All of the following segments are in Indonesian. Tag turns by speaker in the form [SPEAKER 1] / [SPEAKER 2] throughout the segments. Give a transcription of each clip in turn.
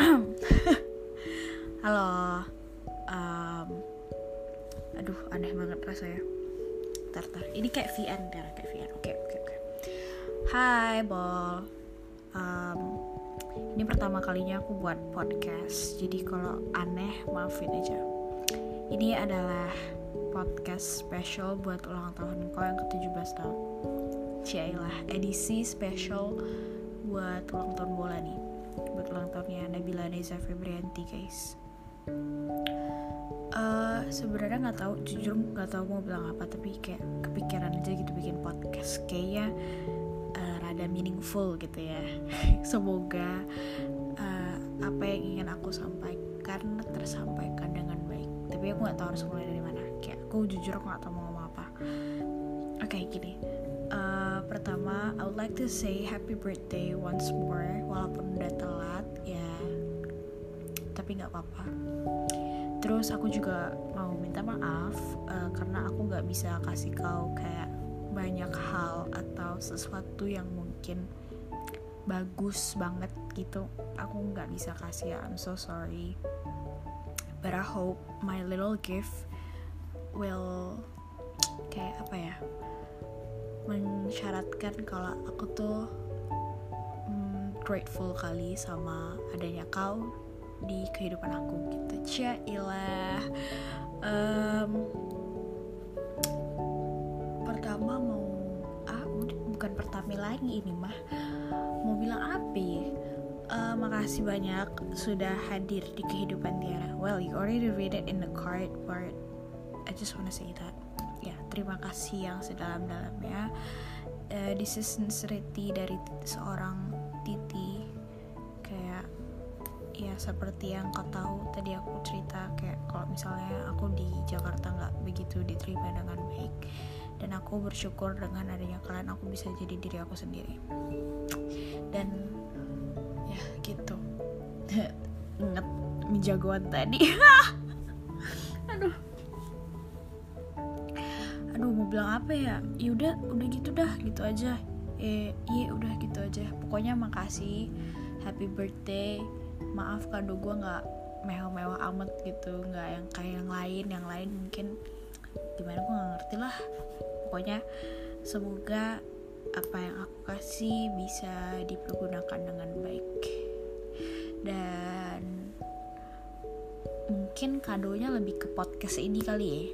[SPEAKER 1] halo um, aduh aneh banget rasanya. Tar ini kayak VN tar kayak VN oke okay, oke okay, oke. Okay. Hai Bol. Um, ini pertama kalinya aku buat podcast jadi kalau aneh maafin aja. Ini adalah podcast special buat ulang tahun kau yang ke-17 tahun. Ciailah edisi special buat ulang tahun bola nih buat ulang tahunnya Nabila Neza Febrianti guys. Uh, sebenarnya nggak tahu jujur nggak tahu mau bilang apa tapi kayak kepikiran aja gitu bikin podcast. Kayaknya uh, rada meaningful gitu ya. Semoga uh, apa yang ingin aku sampaikan tersampaikan dengan baik. Tapi aku nggak tahu harus mulai dari mana. Kayak aku jujur aku nggak tahu mau ngomong apa. Oke okay, gini pertama I would like to say happy birthday once more walaupun udah telat ya. Tapi nggak apa-apa. Terus aku juga mau minta maaf uh, karena aku nggak bisa kasih kau kayak banyak hal atau sesuatu yang mungkin bagus banget gitu. Aku nggak bisa kasih ya I'm so sorry. But I hope my little gift will kayak apa ya mensyaratkan kalau aku tuh mm, grateful kali sama adanya kau di kehidupan aku gitu. Cailah um, pertama mau ah bukan pertama lagi ini mah. Mau bilang apa ya? Uh, makasih banyak sudah hadir di kehidupan Tiara. Well you already read it in the card but I just wanna say that ya terima kasih yang sedalam-dalamnya. Uh, this is sincerity dari seorang Titi kayak ya seperti yang kau tahu tadi aku cerita kayak kalau misalnya aku di Jakarta nggak begitu diterima dengan baik dan aku bersyukur dengan adanya kalian aku bisa jadi diri aku sendiri. Dan ya gitu. Inget jagoan tadi. Aduh aduh mau bilang apa ya? Yaudah udah gitu dah gitu aja. Eh iya udah gitu aja. Pokoknya makasih. Happy birthday. Maaf kado gue nggak mewah-mewah amat gitu. Nggak yang kayak yang lain. Yang lain mungkin gimana gue nggak ngerti lah. Pokoknya semoga apa yang aku kasih bisa dipergunakan dengan baik. Dan mungkin kadonya lebih ke podcast ini kali ya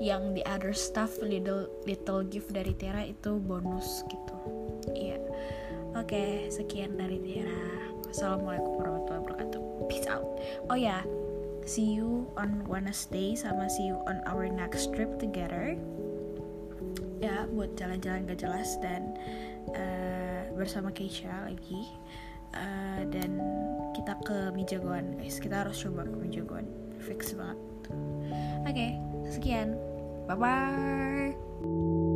[SPEAKER 1] yang the other stuff little little gift dari Tera itu bonus gitu. Iya. Yeah. oke okay, sekian dari Tera assalamualaikum warahmatullahi wabarakatuh. Peace out. Oh ya yeah. see you on Wednesday sama see you on our next trip together. Ya buat jalan-jalan gak jelas dan uh, bersama Keisha lagi. Uh, dan kita ke Mijagoan guys. Kita harus coba ke Mijagoan. Fix banget. Oke okay, sekian 拜拜。